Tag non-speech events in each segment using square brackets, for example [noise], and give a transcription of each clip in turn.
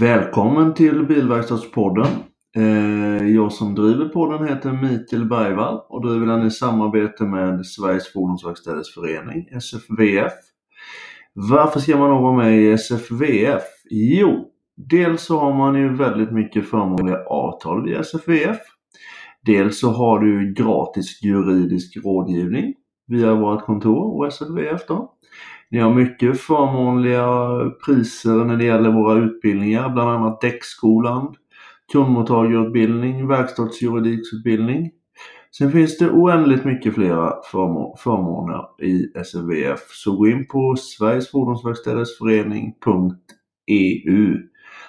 Välkommen till Bilverkstadspodden. Eh, jag som driver podden heter Mikael Bergvall och driver den i samarbete med Sveriges Fordonsverkstäders Förening, SFVF. Varför ska man då vara med i SFVF? Jo, dels så har man ju väldigt mycket förmånliga avtal via SFVF. Dels så har du gratis juridisk rådgivning via vårt kontor och SFVF då. Ni har mycket förmånliga priser när det gäller våra utbildningar, bland annat däckskolan, kundmottagarutbildning, verkstadsjuridikutbildning. Sen finns det oändligt mycket flera förmåner i SVF, så gå in på Sveriges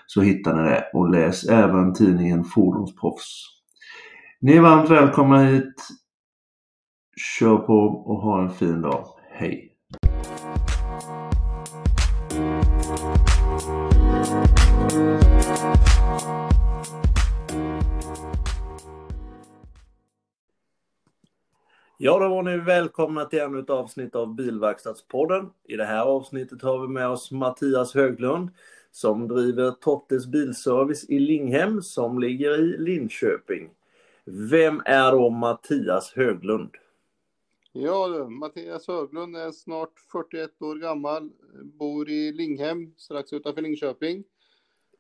så hittar ni det och läs även tidningen Fordonsproffs. Ni är varmt välkomna hit. Kör på och ha en fin dag. Hej! Ja, då var ni välkomna till ännu ett avsnitt av Bilverkstadspodden. I det här avsnittet har vi med oss Mattias Höglund som driver Tottes Bilservice i Linghem som ligger i Linköping. Vem är då Mattias Höglund? Ja du, Mattias Höglund är snart 41 år gammal, bor i Linghem strax utanför Linköping.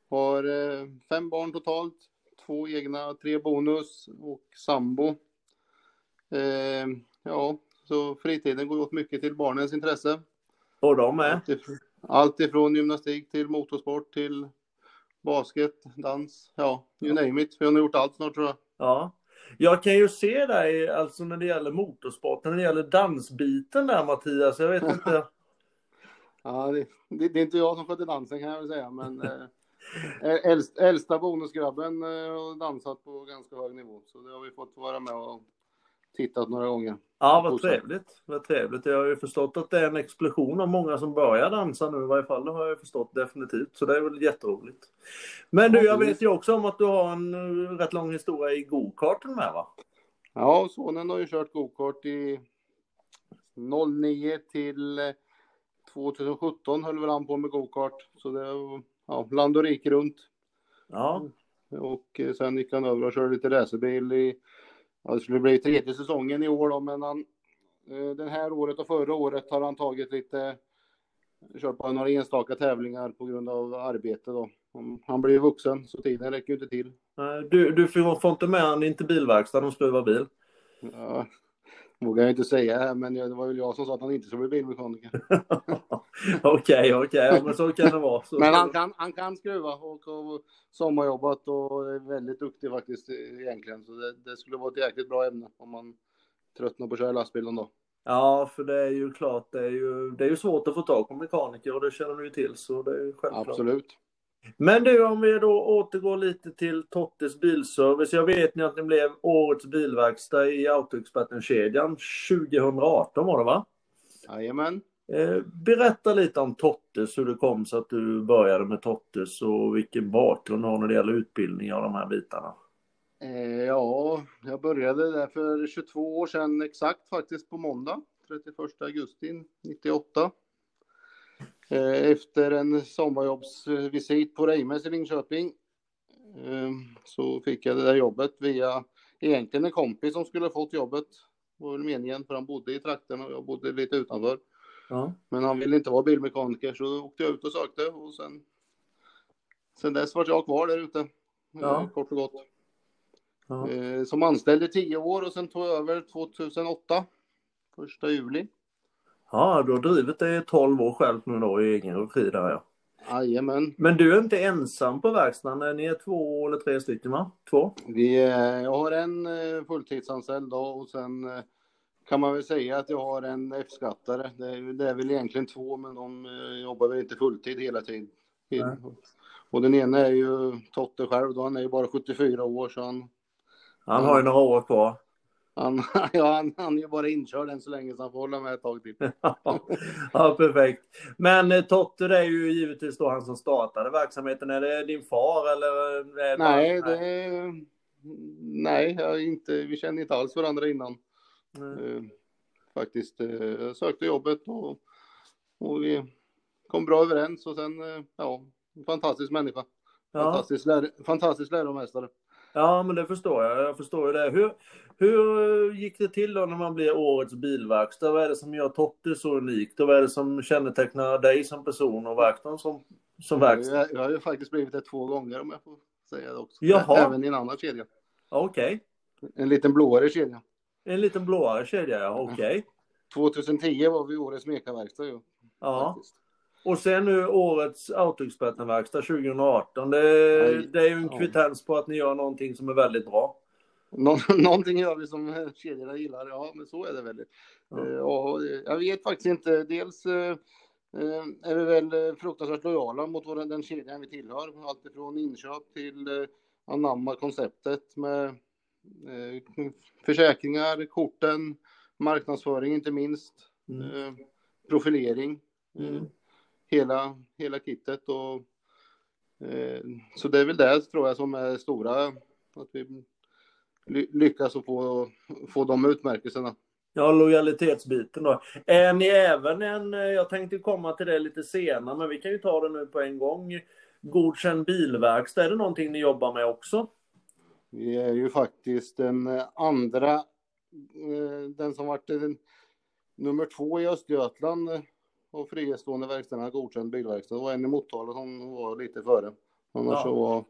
Har eh, fem barn totalt, två egna, tre bonus och sambo. Eh, ja, så fritiden går åt mycket till barnens intresse. Och de är? Allt ifrån, allt ifrån gymnastik till motorsport till basket, dans, ja, you name it. Vi har gjort allt snart tror jag. Ja. Jag kan ju se dig, alltså när det gäller motorsporten, när det gäller dansbiten där Mattias, jag vet inte. [laughs] ja, det, det, det, är inte jag som sköter dansen kan jag väl säga, men eh, [laughs] äldst, äldsta bonusgrabben eh, har dansat på ganska hög nivå, så det har vi fått vara med och tittat några gånger. Ja, vad trevligt. Vad trevligt. Jag har ju förstått att det är en explosion av många som börjar dansa nu i varje fall. Det har jag förstått definitivt. Så det är väl jätteroligt. Men du, jag vet ju också om att du har en uh, rätt lång historia i gokarten med va? Ja, sonen har ju kört gokart i 09 till 2017 höll väl han på med gokart. Så det ja, land och rike runt. Ja. Och eh, sen gick han över och körde lite racerbil i Ja, det skulle bli tredje säsongen i år då, men han, eh, den här året och förra året har han tagit lite, kört på några enstaka tävlingar på grund av arbete då. Han blir vuxen så tiden räcker ju inte till. Du, du får inte med honom in till bilverkstaden och skruva bil? Ja, vågar jag inte säga här, men det var väl jag som sa att han inte skulle bli bilmekaniker. [laughs] Okej, okej, men så kan det vara. Så men han kan, han kan skruva och har sommarjobbat och är väldigt duktig faktiskt egentligen. Så det, det skulle vara ett jäkligt bra ämne om man tröttnar på att köra lastbil någon dag. Ja, för det är ju klart, det är ju, det är ju svårt att få tag på mekaniker och det känner du ju till så det är ju självklart. Absolut. Men du, om vi då återgår lite till Tottes bilservice. Jag vet ni att ni blev årets bilverkstad i Autoexperten-kedjan 2018 var det va? Jajamän. Eh, berätta lite om Tottes, hur det kom sig att du började med Tottes och vilken bakgrund du har när det gäller utbildning av de här bitarna. Eh, ja, jag började där för 22 år sedan exakt faktiskt på måndag, 31 augusti 98. Eh, efter en sommarjobbsvisit på Reimes i Linköping så fick jag det där jobbet via egentligen en kompis som skulle fått jobbet. Det var väl meningen för han bodde i trakten och jag bodde lite utanför. Ja. Men han ville inte vara bilmekaniker så då åkte jag ut och sökte och sen Sen dess var jag kvar där ute. Ja. Kort och gott. Ja. Eh, som anställd i tio år och sen tog jag över 2008. Första juli. Ja, du har drivit det i 12 år själv nu då i egen regi där ja. Jajamän. Men du är inte ensam på verkstaden, ni är två eller tre stycken va? Två? Vi, jag har en fulltidsanställd då och sen kan man väl säga att jag har en F-skattare. Det, är, det är väl egentligen två, men de jobbar väl inte fulltid hela tiden. Nej. Och den ena är ju Totte själv då, han är ju bara 74 år så han... Han har ju några år kvar. Han, [laughs] ja, han, han är ju bara inkörd än så länge så han får hålla med ett tag till. [laughs] ja, perfekt. Men eh, Totte det är ju givetvis då han som startade verksamheten. Är det din far eller? Är det nej, det är... Nej, jag inte, vi känner inte alls varandra innan. Mm. Faktiskt jag sökte jobbet och, och vi kom bra överens och sen, ja, fantastisk människa. Ja. Fantastisk, läro, fantastisk läromästare. Ja, men det förstår jag. Jag förstår ju det. Hur, hur gick det till då när man blir årets bilverkstad? Vad är det som gör Totte så unikt? Och vad är det som kännetecknar dig som person och verkstaden som, som verkstad? Jag, jag har ju faktiskt blivit det två gånger om jag får säga det också. Jaha. Även i en annan kedja. Okej. En liten blåare kedja. En liten blåare kedja, ja. Okej. 2010 var vi årets mekaverkstad ju. Ja. faktiskt. Och sen nu årets Autoexperten-verkstad 2018. Det, det är ju en Ja. kvittens på att ni gör någonting som är väldigt bra. Nå [laughs] någonting gör vi som [laughs] kedjorna gillar. Ja, men så är det väl. Ja. Ja, jag vet faktiskt inte. Dels eh, är vi väl eh, fruktansvärt lojala mot vår, den kedjan vi tillhör. Alltifrån inköp till eh, anamma konceptet med försäkringar, korten, marknadsföring inte minst, Mm. profilering. Mm. Hela, hela kittet. Och, eh, så det är väl det tror jag som är stora. Att vi ly- lyckas att få, få de utmärkelserna. Ja, lojalitetsbiten då. Är ni även en, eh, jag tänkte komma till det lite senare, men vi kan ju ta det nu på en gång. Godkänd bilverkstad, är det någonting ni jobbar med också? Vi är ju faktiskt den eh, andra, eh, den som varit nummer två i Östergötland av frihetsstående verkstäderna godkänd bilverkstad. Det var en i Motala som var lite före. Annars Ja. så var,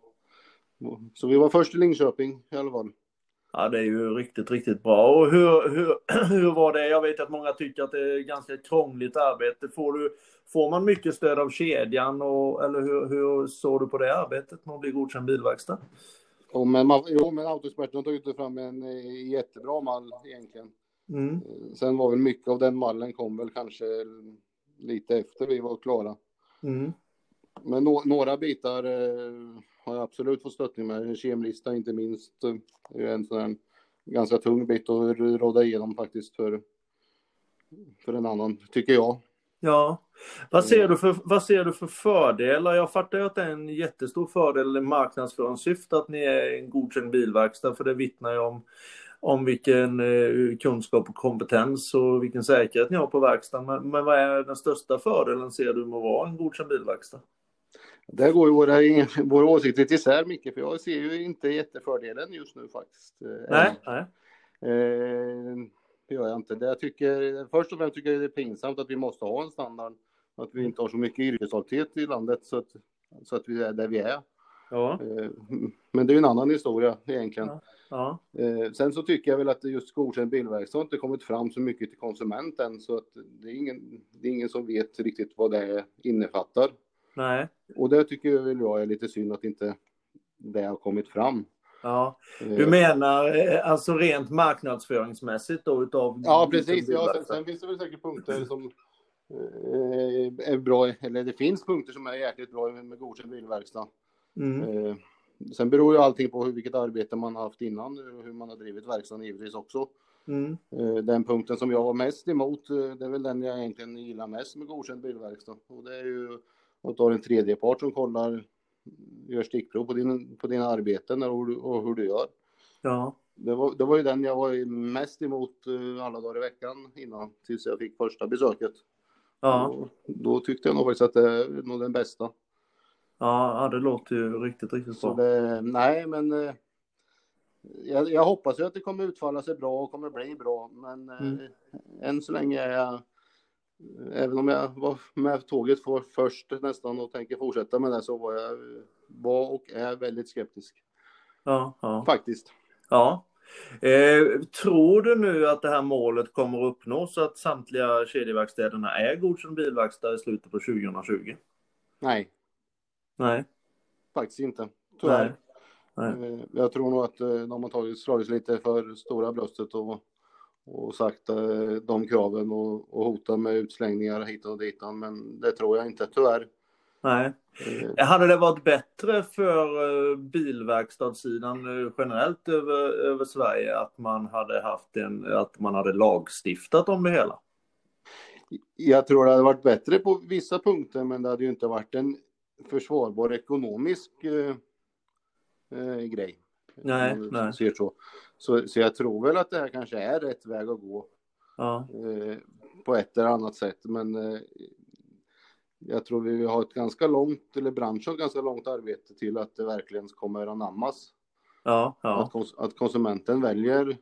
så vi var först i Linköping i alla fall. Ja, det är ju riktigt, riktigt bra. Och hur, hur, [clears throat] hur var det? Jag vet att många tycker att det är ganska krångligt arbete. Får, du, får man mycket stöd av kedjan? Och, eller hur, hur såg du på det arbetet med att bli godkänd bilverkstad? Och men, man, jo, men Autoexperten har tagit fram en eh, jättebra mall egentligen. Mm. Eh, Sen var väl mycket av den mallen kom väl kanske lite efter vi var klara. Mm. Men nå- några bitar eh, har jag absolut fått stöttning med. En kemlista inte minst. eh, är ju en sån här ganska tung bit att råda igenom faktiskt för, för en annan, tycker jag. Ja. Vad ser, du för, vad ser du för fördelar? Jag fattar ju att det är en jättestor fördel i marknadsföringssyfte att ni är en godkänd bilverkstad, för det vittnar ju om, om vilken eh, kunskap och kompetens och vilken säkerhet ni har på verkstaden. Men, men vad är den största fördelen ser du med att vara en godkänd bilverkstad? Där går ju våra, våra åsikter lite isär mycket, för jag ser ju inte jättefördelen just nu faktiskt. Nej, nej. Eh, det gör jag inte. Det jag tycker, först och främst tycker jag det är pinsamt att vi måste ha en standard. Att vi inte har så mycket yrkesstolthet i landet så att, så att vi är där vi är. Ja, Eh, men det är ju en annan historia egentligen. ja, Eh, sen så tycker jag väl att just godkänd bilverkstad har inte kommit fram så mycket till konsumenten så att det är ingen, det är ingen som vet riktigt vad det innefattar. nej, Och det tycker jag väl jag är lite synd att inte det har kommit fram. ja. Eh, Du menar eh, alltså rent marknadsföringsmässigt då utav Ja, precis. Ja, sen, sen finns det väl säkert punkter som eh, är bra, eller det finns punkter som är jäkligt bra med godkänd bilverkstad. Mm. Eh, sen beror ju allting på hur, vilket arbete man har haft innan, och hur man har drivit verkstaden givetvis också. Mm. Eh, Den punkten som jag var mest emot, eh, det är väl den jag egentligen gillar mest med godkänd bilverkstad. Och det är ju att du har en tredje part som kollar, gör stickprov på, din, på dina arbeten och, hur du- och hur du gör. Ja, Det var, det var ju den jag var mest emot eh, alla dagar i veckan innan, tills jag fick första besöket. ja. Och då tyckte jag nog faktiskt att det är nog den bästa. Ja, det låter ju riktigt, riktigt Så bra. det, nej, men eh, jag, jag hoppas ju att det kommer utfalla sig bra och kommer bli bra. Men eh, Mm. än så länge är jag, även om jag var med tåget för först nästan och tänker fortsätta med det, så var jag var och är väldigt skeptisk Ja, ja. faktiskt. ja. Eh, tror du nu att det här målet kommer att uppnås, att samtliga kedjeverkstäderna är godkänd bilverkstad i slutet på 2020? Nej, Nej. faktiskt inte. Nej. Tyvärr. Nej. Eh, Jag tror nog att eh, de har tagit, slagit sig lite för stora bröstet och, och sagt eh, de kraven och, och hotat med utslängningar hit och dit. Men det tror jag inte, tyvärr. Nej. Hade det varit bättre för bilverkstadssidan generellt över, över Sverige att man hade haft en, att man hade lagstiftat om det hela? Jag tror det hade varit bättre på vissa punkter, men det hade ju inte varit en försvarbar ekonomisk eh, eh, grej. Nej, Om man nej. Ser så. så. Så jag tror väl att det här kanske är rätt väg att gå Ja, eh, på ett eller annat sätt. Men eh, jag tror vi har ett ganska långt, eller branschen har ett ganska långt arbete till att det verkligen kommer anammas. Ja, ja. Att, kons att konsumenten väljer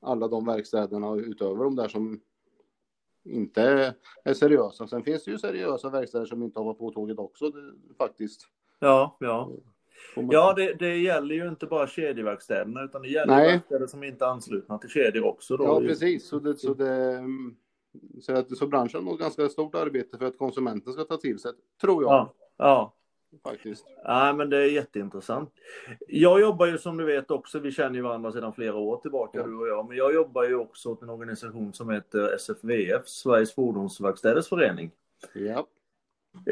alla de verkstäderna utöver de där som inte är seriösa. Sen finns det ju seriösa verkstäder som inte har på tåget också det, faktiskt. Ja, ja. Ja, det, det gäller ju inte bara kedjeverkstäderna utan det gäller Nej. verkstäder som inte är anslutna till kedjor också. Då. Ja, precis. Så, det, så, det, så, att, så branschen har ganska stort arbete för att konsumenten ska ta till sig, tror jag Ja, ja. Faktiskt. Ja, men det är jätteintressant. Jag jobbar ju som du vet också, vi känner ju varandra sedan flera år tillbaka Ja. du och jag, men jag jobbar ju också åt en organisation som heter SFVF, Sveriges Fordonsverkstäders Förening. Ja.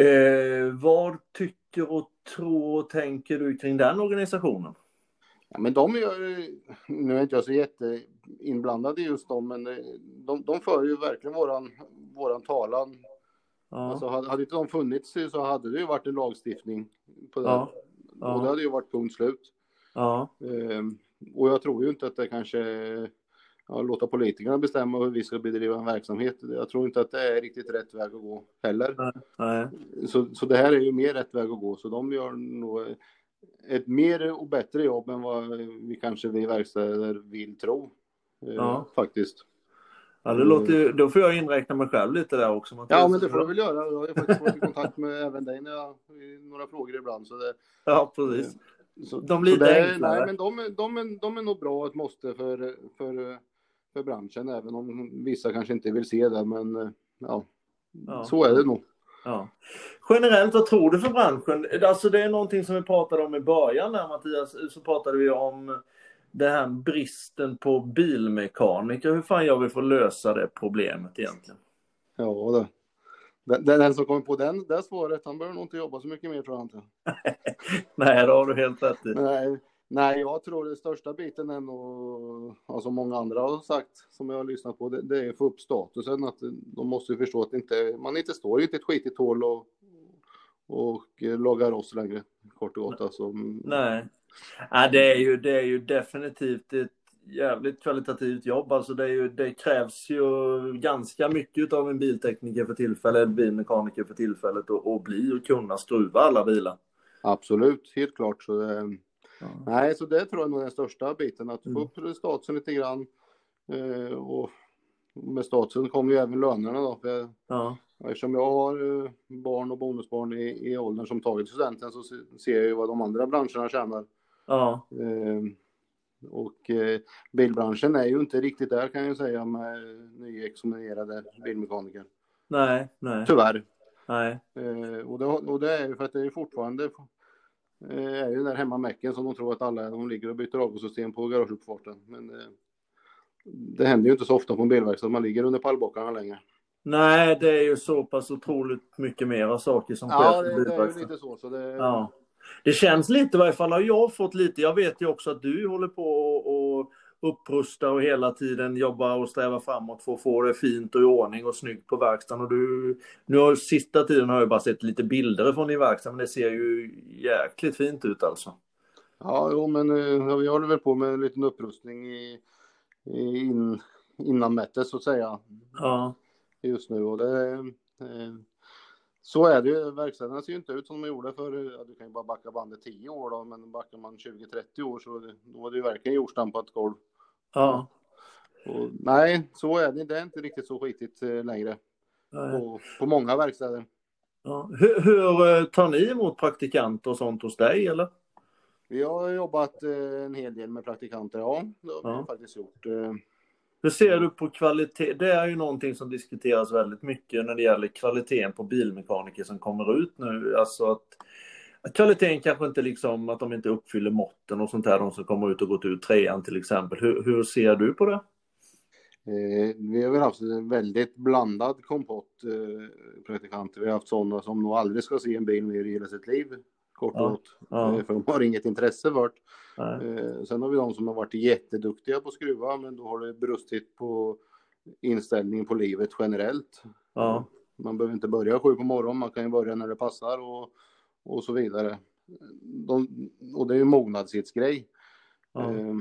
Eh, vad tycker och tror och tänker du kring den organisationen? Ja, men de gör, nu är inte jag så jätteinblandad i just dem, men eh, de, de för ju verkligen våran, våran talan. Ja, Alltså, hade, inte de funnits så hade det ju varit en lagstiftning på det. Ja, ja. Och det hade ju varit punkt slut. ja, Ehm, och jag tror ju inte att det kanske ja, låta politikerna bestämma hur vi ska bedriva en verksamhet. Jag tror inte att det är riktigt rätt väg att gå heller. nej, Så, så det här är ju mer rätt väg att gå. Så de gör nog ett mer och bättre jobb än vad vi kanske vi verkstäder vill tro. Eh, Ja. Faktiskt. Ja det låter ju, då får jag inräkna mig själv lite där också. Ja, men det får du väl göra. Jag har faktiskt varit i kontakt med [laughs] även dig när jag, i några frågor ibland. Så det, Ja, precis. så, De blir lite det, enklare. Nej, men de, är- de, är, de är nog bra ett måste för, för, för branschen, även om vissa kanske inte vill se det. Men ja, Ja. så är det nog. Ja. Generellt, vad tror du för branschen? Alltså det är någonting som vi pratade om i början där Mattias, så pratade vi om det här bristen på bilmekaniker. Hur fan gör vi för att lösa det problemet egentligen? Ja, det. Den, den den som kommer på den, det svaret, han behöver nog inte jobba så mycket mer tror jag inte. [laughs] Nej, det har du helt rätt i. Nej, nej, jag tror den största biten är nog, alltså många andra har sagt, som jag har lyssnat på, det, det är att få upp statusen. Att de måste ju förstå att inte, man inte står i ett skitigt hål och, och lagar oss längre, kort och gott. Alltså, Nej. Ja, det, är ju, det är ju definitivt ett jävligt kvalitativt jobb. Alltså det, ju, det krävs ju ganska mycket av en biltekniker för tillfället, en bilmekaniker för tillfället och, och bli och kunna skruva alla bilar. Absolut, helt klart. Så det, Ja. nej, så det tror jag nog är den största biten, att få Mm. upp statusen lite grann. Eh, och med statusen kommer ju även lönerna då. För Ja. Eftersom jag har eh, barn och bonusbarn i, i åldern som tagit studenten så se- ser jag ju vad de andra branscherna tjänar. Ja. Eh, och eh, bilbranschen är ju inte riktigt där kan jag säga med nyexaminerade bilmekaniker. Nej, nej, Tyvärr. nej. Eh, och, det, och det är ju för att det är fortfarande eh, är ju den där hemmamäcken som de tror att alla. De ligger och byter avgassystem på garageuppfarten. Men eh, det händer ju inte så ofta på en bilverkstad man ligger under pallbockarna längre. Nej, det är ju så pass otroligt mycket mera saker som sker Ja, det, det är ju lite så. så det, Ja. Det känns lite i varje fall, har jag fått lite. Jag vet ju också att du håller på och, och upprusta och hela tiden jobba och sträva framåt för att få det fint och i ordning och snyggt på verkstaden. Och du, nu har sista tiden har jag bara sett lite bilder från din verkstad, men det ser ju jäkligt fint ut alltså. Ja, jo, men eh, vi håller väl på med en liten upprustning i, i in, innanmätet så att säga Ja, just nu. Och det, eh, så är det ju. Verkstäderna ser ju inte ut som de gjorde för, ja, du kan ju bara backa bandet 10 år då, men backar man 20-30 år så då var det ju verkligen jordstampat golv. ja. Och, nej, så är det. Det är inte riktigt så skitigt eh, längre på, på många verkstäder. ja. Hur, hur eh, tar ni emot praktikanter och sånt hos dig eller? Vi har jobbat eh, en hel del med praktikanter, ja. Det har vi Ja. faktiskt gjort. Hur ser du på kvalitet? Det är ju någonting som diskuteras väldigt mycket när det gäller kvaliteten på bilmekaniker som kommer ut nu. Alltså att, att kvaliteten kanske inte liksom, att de inte uppfyller måtten och sånt här, de som kommer ut och gått ut trean till exempel. Hur, hur ser du på det? Eh, vi har väl haft en väldigt blandad kompott eh, praktikanter. Vi har haft sådana som nog aldrig ska se en bil mer i hela sitt liv. Kort och gott. ja. Eh, för de har inget intresse för det. Eh, sen har vi de som har varit jätteduktiga på skruva men då har det brustit på inställningen på livet generellt. Ja, Man behöver inte börja sju på morgonen, man kan ju börja när det passar och, och så vidare. De, och det är ju mognadshetsgrej. ja, Eh,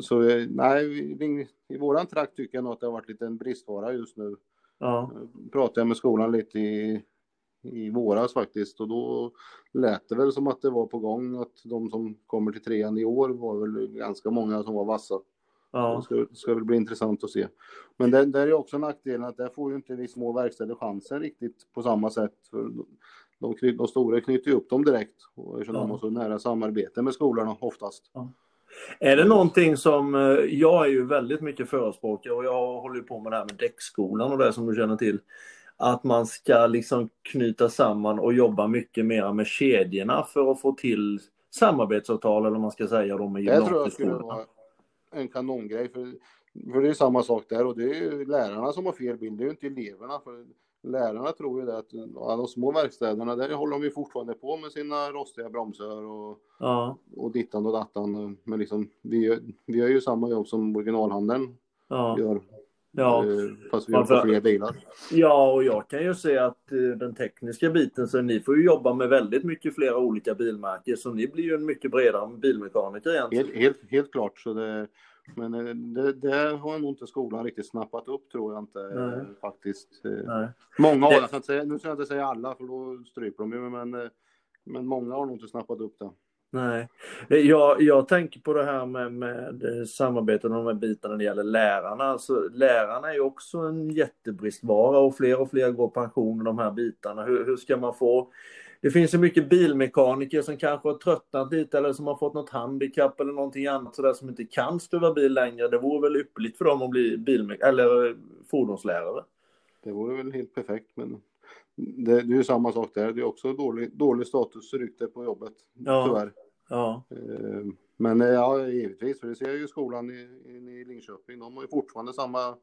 Så nej, vi- i våran trakt tycker jag nog att det har varit lite en bristvara just nu. ja, Pratade jag med skolan lite i, i våras faktiskt och då lät det väl som att det var på gång att de som kommer till trean i år var väl ganska många som var vassa. Ja. Det ska, ska väl bli intressant att se. Men det, där är också nackdelen att där får ju inte de små verkstäder chansen riktigt på samma sätt. För de, knyt, de stora knyter ju upp dem direkt och eftersom ja. de har så nära samarbete med skolorna oftast. Ja. Är det någonting som, eh, jag är ju väldigt mycket förespråkare och jag håller på med det här med däckskolan och det som du känner till. Att man ska liksom knyta samman och jobba mycket mer med kedjorna för att få till samarbetsavtal eller vad man ska säga då med gymnasieskolorna. Det tror jag skulle vara en kanongrej för, för det är samma sak där och det är ju lärarna som har fel bild, det är ju inte eleverna. För lärarna tror ju det att ja, de små verkstäderna, där håller de ju fortfarande på med sina rostiga bromsar och, ja. och dittan och dattan. Men liksom, vi, gör, vi gör ju samma jobb som originalhandeln ja. gör. Ja, eh, fast vi har fler bilar. Ja, och jag kan ju se att eh, den tekniska biten, så ni får ju jobba med väldigt mycket flera olika bilmärken, så ni blir ju en mycket bredare bilmekaniker egentligen. Helt, helt, helt klart, så det, men eh, det, det, har nog inte skolan riktigt snappat upp tror jag inte Nej. faktiskt. Nej. Många har, det... nu ska jag inte säga alla för då stryper de ju, men, men många har nog inte snappat upp det. Nej, jag, jag tänker på det här med, med samarbete och de här bitarna när det gäller lärarna. Alltså, lärarna är ju också en jättebristvara och fler och fler går pension och de här bitarna. Hur, hur ska man få det finns ju mycket bilmekaniker som kanske har tröttnat lite eller som har fått något handikapp eller någonting annat sådär som inte kan stuva bil längre. Det vore väl ypperligt för dem att bli bilmek eller fordonslärare. Det vore väl helt perfekt men det, det är ju samma sak där. Det är också dålig, dålig statusrykte på jobbet, ja. tyvärr. Ja. Eh, men eh, ja, givetvis, för det ser jag ju skolan i, i Linköping. De har ju fortfarande samma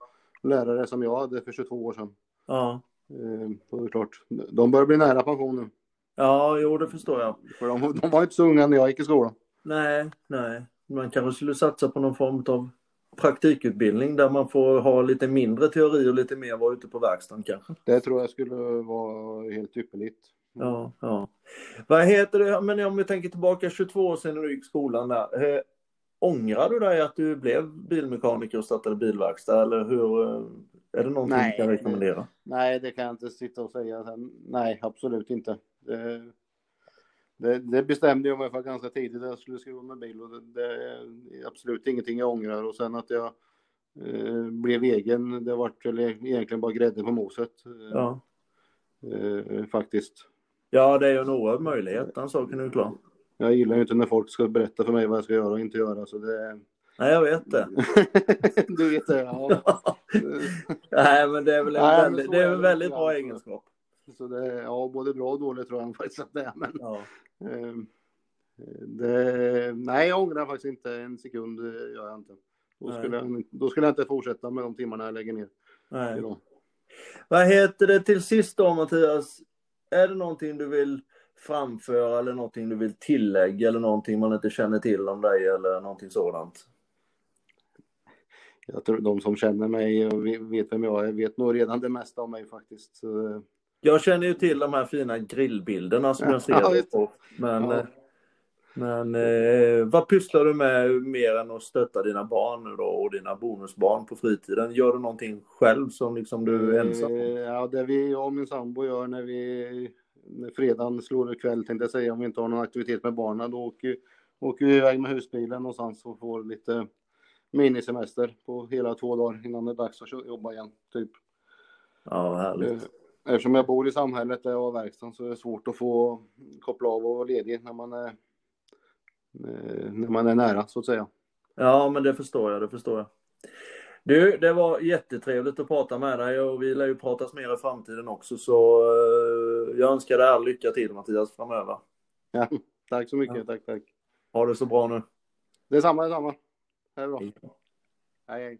lärare som jag hade för 22 år sedan. Ja. Eh, och det är klart, de börjar bli nära pensionen. Ja, jo, det förstår jag. För de, de var inte så unga när jag gick i skolan. Nej, nej. Man kanske skulle satsa på någon form av praktikutbildning där man får ha lite mindre teori och lite mer vara ute på verkstaden kanske. Det tror jag skulle vara helt ypperligt. Ja, ja. Vad heter det, men om vi tänker tillbaka 22 år sedan när du gick skolan där. Eh, ångrar du dig att du blev bilmekaniker och startade bilverkstad eller hur? Eh, är det någonting nej, du kan rekommendera? Nej, det kan jag inte sitta och säga. Nej, absolut inte. Det, det, det, bestämde jag mig för ganska tidigt att jag skulle skriva med bil och det, det, är absolut ingenting jag ångrar och sen att jag eh, blev egen, det var egentligen bara grädde på moset. Ja. Eh, faktiskt. Ja, det är ju en oerhörd möjlighet, den saken är ju klar. Jag gillar ju inte när folk ska berätta för mig vad jag ska göra och inte göra så det Nej, jag vet det. [laughs] du vet det, [laughs] ja. Nej, men det är väl en Nej, väldigt, det är en väldigt bra egenskap. Så det är ja, både bra och dåligt tror jag [laughs] faktiskt att det är. Men, ja. eh, det, nej, jag ångrar faktiskt inte en sekund, gör jag inte. Då skulle jag, då skulle jag inte fortsätta med de timmarna jag lägger ner. Nej. Vad heter det till sist då Mattias? Är det någonting du vill framföra eller någonting du vill tillägga eller någonting man inte känner till om dig eller någonting sådant? Jag tror de som känner mig och vet vem jag är vet nog redan det mesta om mig faktiskt. Jag känner ju till de här fina grillbilderna som jag ser ja. Men, ja. Men eh, vad pysslar du med mer än att stötta dina barn nu då och dina bonusbarn på fritiden? Gör du någonting själv som liksom du är ensam om? Ja, det vi, jag och min sambo gör när vi när fredagen slår kväll tänkte jag säga om vi inte har någon aktivitet med barnen då åker, åker vi iväg med husbilen någonstans och får lite minisemester på hela två dagar innan det är dags att jobba igen. Typ. Ja, härligt. Eh, eftersom jag bor i samhället där jag har verkstaden så är det svårt att få koppla av och vara ledig när man är, eh, när man är nära så att säga. Ja, men det förstår jag, det förstår jag. Du, det var jättetrevligt att prata med dig och vi lär ju pratas mer i framtiden också så eh, jag önskar dig all lycka till Mattias framöver. Ja, tack så mycket, ja. tack, tack. Ha det så bra nu. Detsamma, detsamma. Hej då. Hej, hej.